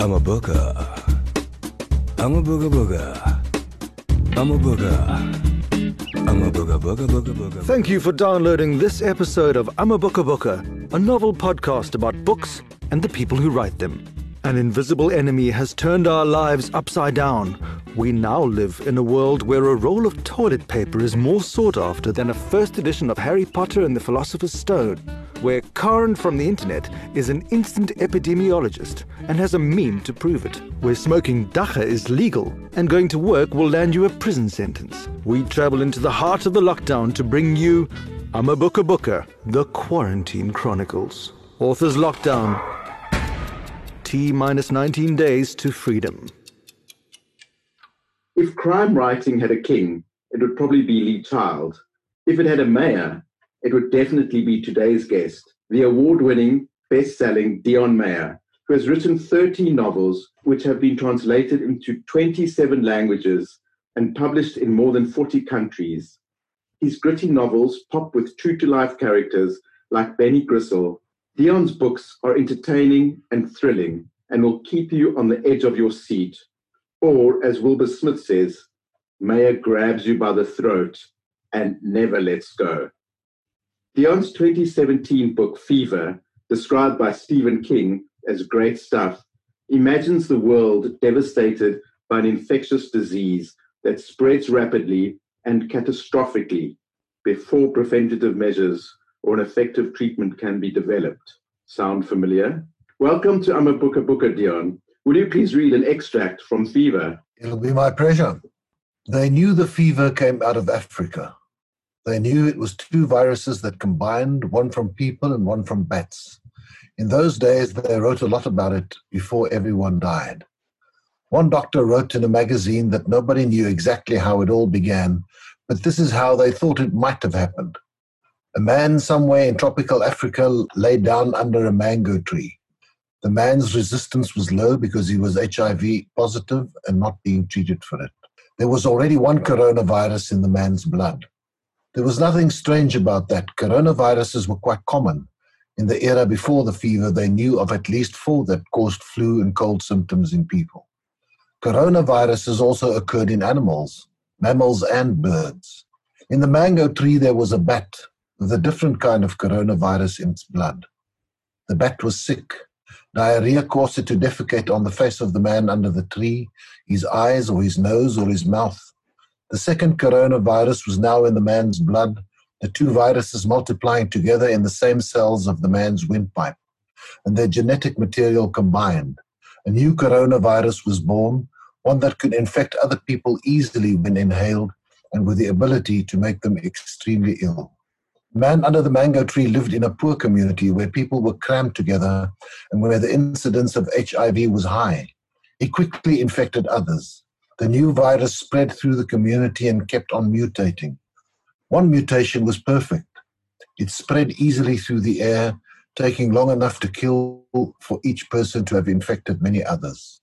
I'm a booker. I'm a booger booger. I'm a booger. I'm a booger booger booger booger. Thank you for downloading this episode of Amabookabooka, a novel podcast about books and the people who write them. An invisible enemy has turned our lives upside down. We now live in a world where a roll of toilet paper is more sought after than a first edition of Harry Potter and the Philosopher's Stone. Where Karen from the internet is an instant epidemiologist and has a meme to prove it. Where smoking dagga is legal and going to work will land you a prison sentence. We travel into the heart of the lockdown to bring you Amabookabooka, The Quarantine Chronicles. Authors Lockdown. T minus 19 days to freedom. If crime writing had a king, it would probably be Lee Child. If it had a mayor, it would definitely be today's guest, the award winning, best selling Deon Meyer, who has written 13 novels which have been translated into 27 languages and published in more than 40 countries. His gritty novels pop with true to life characters like Benny Griessel. Deon's books are entertaining and thrilling and will keep you on the edge of your seat. Or, as Wilbur Smith says, Meyer grabs you by the throat and never lets go. Deon's 2017 book, Fever, described by Stephen King as great stuff, imagines the world devastated by an infectious disease that spreads rapidly and catastrophically before preventative measures or an effective treatment can be developed. Sound familiar? Welcome to Amabookabooka, Deon. Will you please read an extract from Fever? It'll be my pleasure. They knew the fever came out of Africa. They knew it was two viruses that combined, one from people and one from bats. In those days, they wrote a lot about it before everyone died. One doctor wrote in a magazine that nobody knew exactly how it all began, but this is how they thought it might have happened. A man somewhere in tropical Africa lay down under a mango tree. The man's resistance was low because he was HIV positive and not being treated for it. There was already one coronavirus in the man's blood. There was nothing strange about that. Coronaviruses were quite common. In the era before the fever, they knew of at least four that caused flu and cold symptoms in people. Coronaviruses also occurred in animals, mammals, and birds. In the mango tree, there was a bat with a different kind of coronavirus in its blood. The bat was sick. Diarrhea caused it to defecate on the face of the man under the tree, his eyes or his nose or his mouth. The second coronavirus was now in the man's blood, the two viruses multiplying together in the same cells of the man's windpipe, and their genetic material combined. A new coronavirus was born, one that could infect other people easily when inhaled and with the ability to make them extremely ill. Man under the mango tree lived in a poor community where people were crammed together and where the incidence of HIV was high. He quickly infected others. The new virus spread through the community and kept on mutating. One mutation was perfect. It spread easily through the air, taking long enough to kill for each person to have infected many others.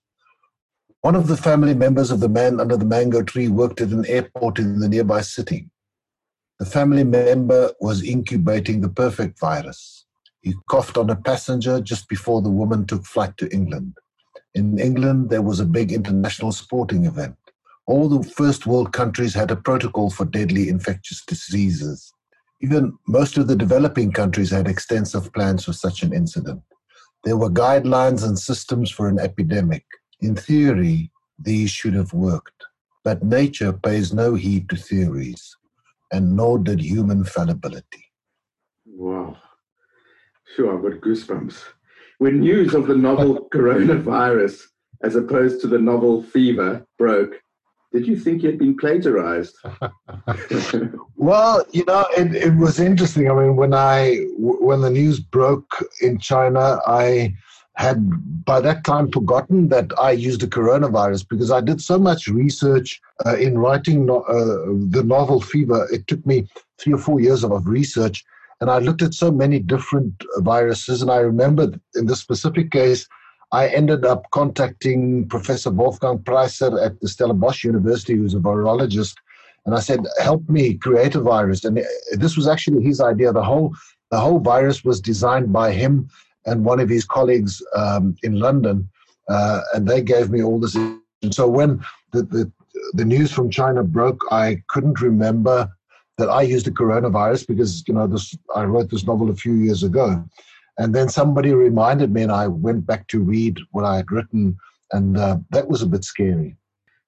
One of the family members of the man under the mango tree worked at an airport in the nearby city. The family member was incubating the perfect virus. He coughed on a passenger just before the woman took flight to England. In England, there was a big international sporting event. All the first world countries had a protocol for deadly infectious diseases. Even most of the developing countries had extensive plans for such an incident. There were guidelines and systems for an epidemic. In theory, these should have worked. But nature pays no heed to theories and nor did human fallibility. Wow. Sure, I've got goosebumps. When news of the novel coronavirus, as opposed to the novel fever, broke, did you think you had been plagiarized? well, you know, it, it was interesting. I mean, when I when the news broke in China, I had by that time forgotten that I used the coronavirus because I did so much research uh, in writing no, uh, the novel Fever. It took me three or four years of research, and I looked at so many different viruses. And I remember in this specific case, I ended up contacting Professor Wolfgang Preiser at the Stellenbosch University, who's a virologist, and I said, "Help me create a virus." And this was actually his idea. The whole the whole virus was designed by him and one of his colleagues um, in London. uh, and they gave me all this. And so when the, the the news from China broke, I couldn't remember that I used the coronavirus because you know this. I wrote this novel a few years ago, and then somebody reminded me, and I went back to read what I had written, and uh, that was a bit scary.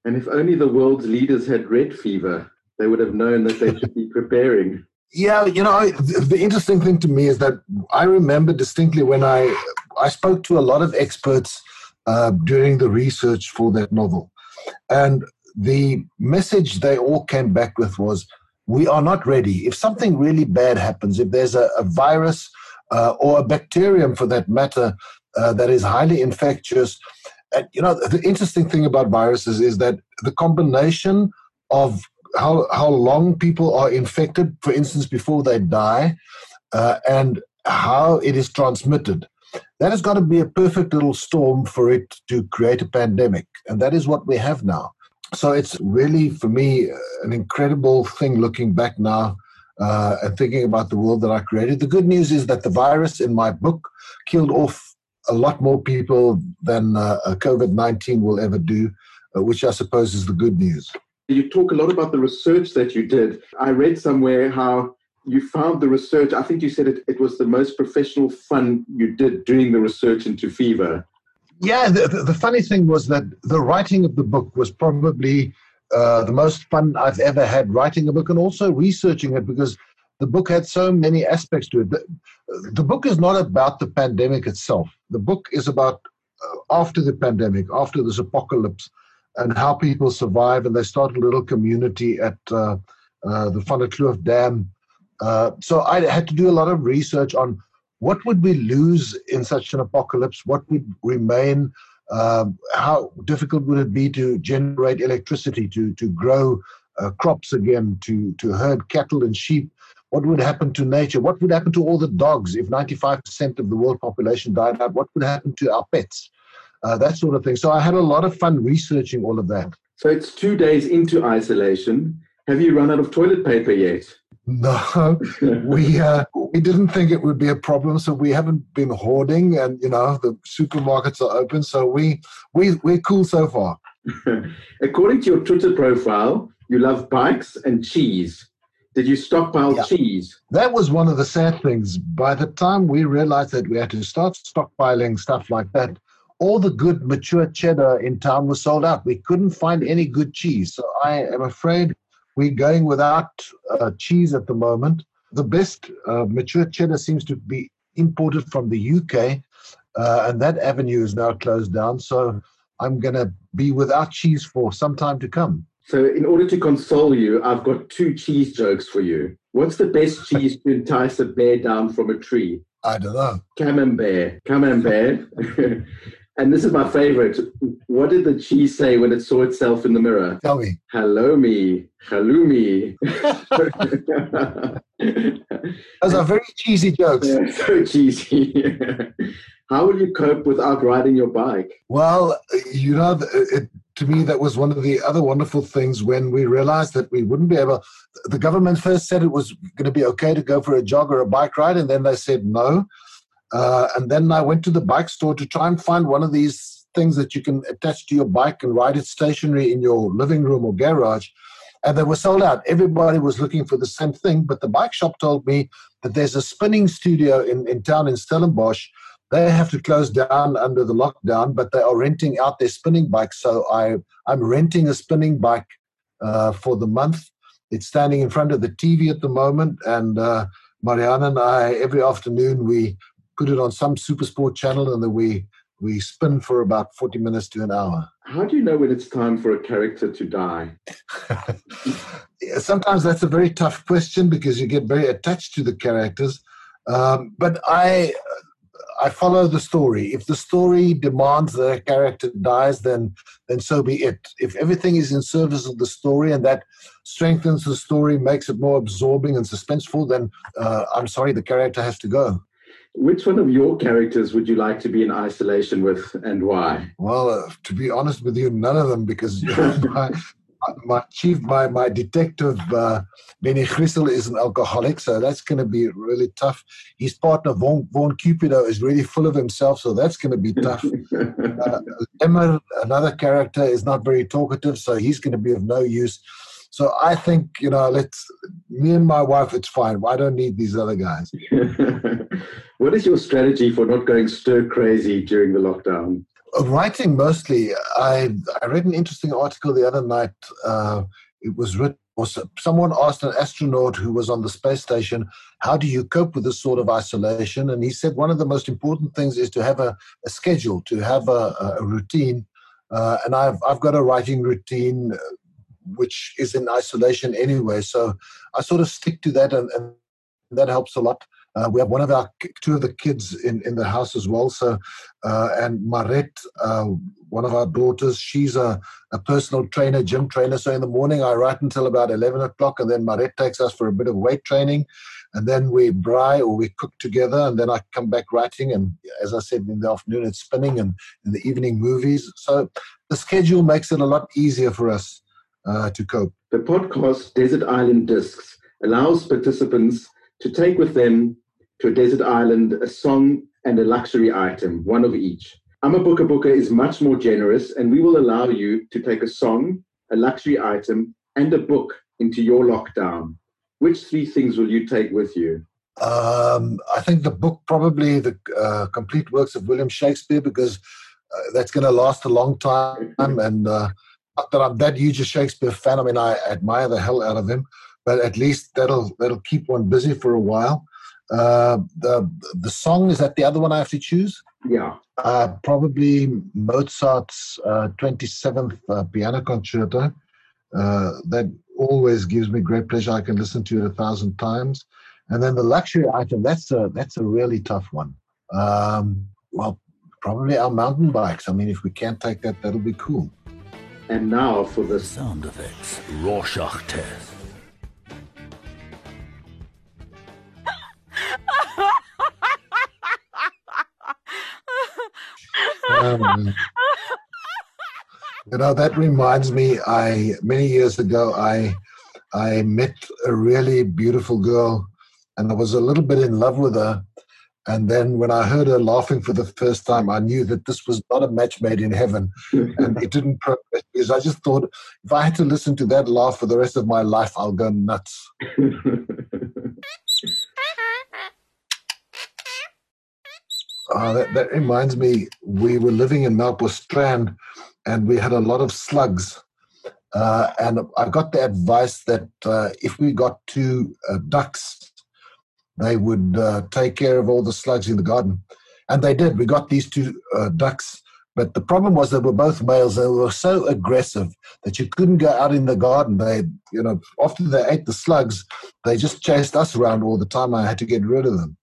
And if only the world's leaders had read fever, they would have known that they should be preparing. Yeah, you know, the interesting thing to me is that I remember distinctly when I I spoke to a lot of experts uh, during the research for that novel, and the message they all came back with was, "We are not ready. If something really bad happens, if there's a, a virus uh, or a bacterium, for that matter, uh, that is highly infectious." And you know, the interesting thing about viruses is that the combination of how how long people are infected, for instance, before they die, uh, and how it is transmitted. That has got to be a perfect little storm for it to create a pandemic, and that is what we have now. So it's really, for me, an incredible thing looking back now uh, and thinking about the world that I created. The good news is that the virus in my book killed off a lot more people than uh, COVID 19 will ever do, uh, which I suppose is the good news. You talk a lot about the research that you did. I read somewhere how you found the research, I think you said it, it was the most professional fun you did doing the research into fever. Yeah, the, the, the funny thing was that the writing of the book was probably uh, the most fun I've ever had writing a book and also researching it because the book had so many aspects to it. The, the book is not about the pandemic itself. The book is about uh, after the pandemic, after this apocalypse, and how people survive. And they start a little community at uh, uh, the Van Dam. Uh, so I had to do a lot of research on what would we lose in such an apocalypse? What would remain? Um, how difficult would it be to generate electricity, to to grow uh, crops again, to to herd cattle and sheep? What would happen to nature? What would happen to all the dogs if 95% of the world population died out? What would happen to our pets? uh, that sort of thing. So I had a lot of fun researching all of that. So it's two days into isolation. Have you run out of toilet paper yet? No, we uh, we didn't think it would be a problem, so we haven't been hoarding, and you know the supermarkets are open, so we we we're cool so far. According to your Twitter profile, you love bikes and cheese. Did you stockpile yeah. cheese? That was one of the sad things. By the time we realized that we had to start stockpiling stuff like that, all the good mature cheddar in town was sold out. We couldn't find any good cheese. So I am afraid we're going without uh, cheese at the moment. The best uh, mature cheddar seems to be imported from the UK, uh, and that avenue is now closed down. So I'm going to be without cheese for some time to come. So, in order to console you, I've got two cheese jokes for you. What's the best cheese to entice a bear down from a tree? I don't know. Camembert. Camembert. And this is my favorite. What did the cheese say when it saw itself in the mirror? Tell me. Hello, me. Hello, me. Those are very cheesy jokes. Yeah, so cheesy. How will you cope without riding your bike? Well, you know, it, to me, that was one of the other wonderful things when we realized that we wouldn't be able. The government first said it was going to be okay to go for a jog or a bike ride, and then they said no. Uh, and then I went to the bike store to try and find one of these things that you can attach to your bike and ride it stationary in your living room or garage. And they were sold out. Everybody was looking for the same thing. But the bike shop told me that there's a spinning studio in, in town in Stellenbosch. They have to close down under the lockdown, but they are renting out their spinning bikes. So I, I'm renting a spinning bike uh, for the month. It's standing in front of the TV at the moment. And uh, Marianne and I, every afternoon, we put it on some super sport channel and then we we spin for about 40 minutes to an hour. How do you know when it's time for a character to die? Sometimes that's a very tough question because you get very attached to the characters. Um, but I I follow the story. If the story demands that a character dies, then then so be it. If everything is in service of the story and that strengthens the story, makes it more absorbing and suspenseful, then uh, I'm sorry, the character has to go. Which one of your characters would you like to be in isolation with and why? Well, uh, to be honest with you, none of them because my, my chief, my my detective, uh, Benny Griessel, is an alcoholic, so that's going to be really tough. His partner Vaughn, Vaughn Cupido is really full of himself, so that's going to be tough. uh, another character, is not very talkative, so he's going to be of no use. So I think you know, let's me and my wife, it's fine. I don't need these other guys. what is your strategy for not going stir crazy during the lockdown? Writing mostly. I I read an interesting article the other night. Uh, it was written. Was someone asked an astronaut who was on the space station, "How do you cope with this sort of isolation?" And he said one of the most important things is to have a, a schedule, to have a, a routine. Uh, and I've I've got a writing routine, uh, which is in isolation anyway. So I sort of stick to that, and, and that helps a lot. Uh, we have one of our two of the kids in, in the house as well. So, uh, and Maret, uh, one of our daughters, she's a, a personal trainer, gym trainer. So in the morning, I write until about eleven o'clock, and then Maret takes us for a bit of weight training, and then we braai or we cook together, and then I come back writing. And as I said, in the afternoon it's spinning, and in the evening movies. So the schedule makes it a lot easier for us uh, to cope. The podcast Desert Island Discs allows participants to take with them to a desert island a song and a luxury item, one of each. Amabookabooka is much more generous, and we will allow you to take a song, a luxury item, and a book into your lockdown. Which three things will you take with you? Um, I think the book, probably the uh, complete works of William Shakespeare, because uh, that's going to last a long time. and uh, not that I'm that huge a Shakespeare fan. I mean, I admire the hell out of him, but at least that'll that'll keep one busy for a while. Uh, the the song is that the other one I have to choose. Yeah, uh, probably Mozart's twenty uh, seventh uh, piano concerto. Uh, that always gives me great pleasure. I can listen to it a thousand times. And then the luxury item that's a that's a really tough one. Um, well, probably our mountain bikes. I mean, if we can't take that, that'll be cool. And now for the sound effects Rorschach test. um, you know that reminds me. I many years ago I I met a really beautiful girl, and I was a little bit in love with her. And then when I heard her laughing for the first time, I knew that this was not a match made in heaven. and it didn't progress because I just thought if I had to listen to that laugh for the rest of my life, I'll go nuts. Uh, that, that, reminds me, we were living in Melkbos and we had a lot of slugs. Uh, and I got the advice that uh, if we got two uh, ducks, they would uh, take care of all the slugs in the garden. And they did. We got these two uh, ducks. But the problem was they were both males. They were so aggressive that you couldn't go out in the garden. They, you know, after they ate the slugs, they just chased us around all the time. I had to get rid of them.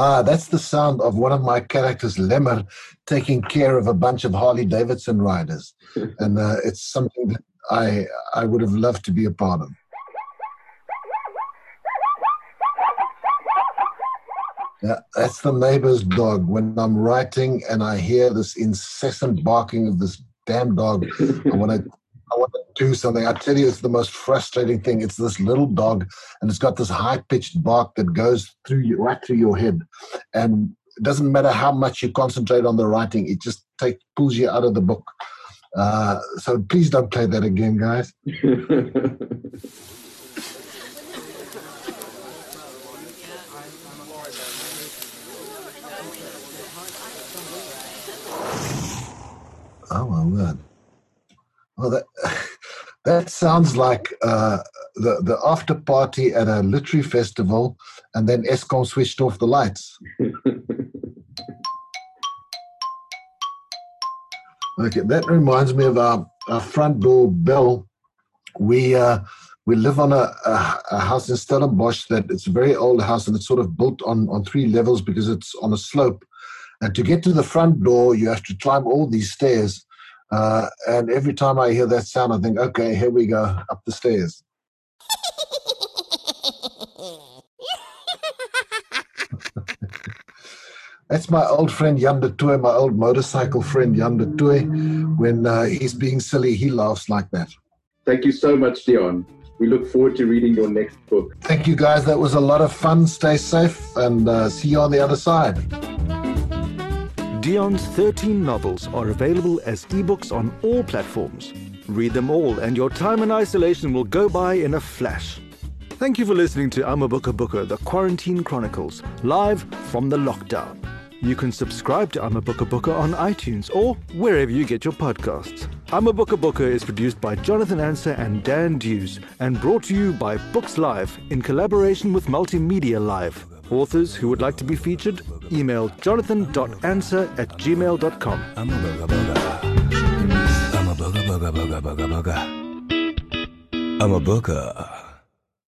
Ah, that's the sound of one of my characters, Lemmer, taking care of a bunch of Harley Davidson riders, and uh, it's something that I I would have loved to be a part of. Yeah, that's the neighbor's dog. When I'm writing and I hear this incessant barking of this damn dog, I want to I want to do something. I tell you, it's the most frustrating thing. It's this little dog, and it's got this high pitched bark that goes through you, right through your head, and it doesn't matter how much you concentrate on the writing, it just take, pulls you out of the book. Uh, so please don't play that again, guys. oh my word. Well, that that sounds like uh, the the after party at a literary festival, and then Eskom switched off the lights. okay, that reminds me of our, our front door bell. We uh, we live on a, a, a, house in Stellenbosch that it's a very old house and it's sort of built on on three levels because it's on a slope. And to get to the front door, you have to climb all these stairs. Uh, and every time I hear that sound, I think, okay, here we go up the stairs. That's my old friend Jan du Toit, my old motorcycle friend Jan du Toit. When uh, he's being silly, he laughs like that. Thank you so much, Deon. We look forward to reading your next book. Thank you, guys. That was a lot of fun. Stay safe and uh, see you on the other side. Deon's 13 novels are available as ebooks on all platforms. Read them all, and your time in isolation will go by in a flash. Thank you for listening to Amabookabooka, the Quarantine Chronicles, live from the lockdown. You can subscribe to Amabookabooka on iTunes or wherever you get your podcasts. Amabookabooka is produced by Jonathan Ancer and Dan Dews and brought to you by Books Live in collaboration with Multimedia Live. Authors who would like to be featured, email jonathan.ancer at gmail.com. I'm a booga booga. I'm a booga booga booga booga booga. I'm a booga.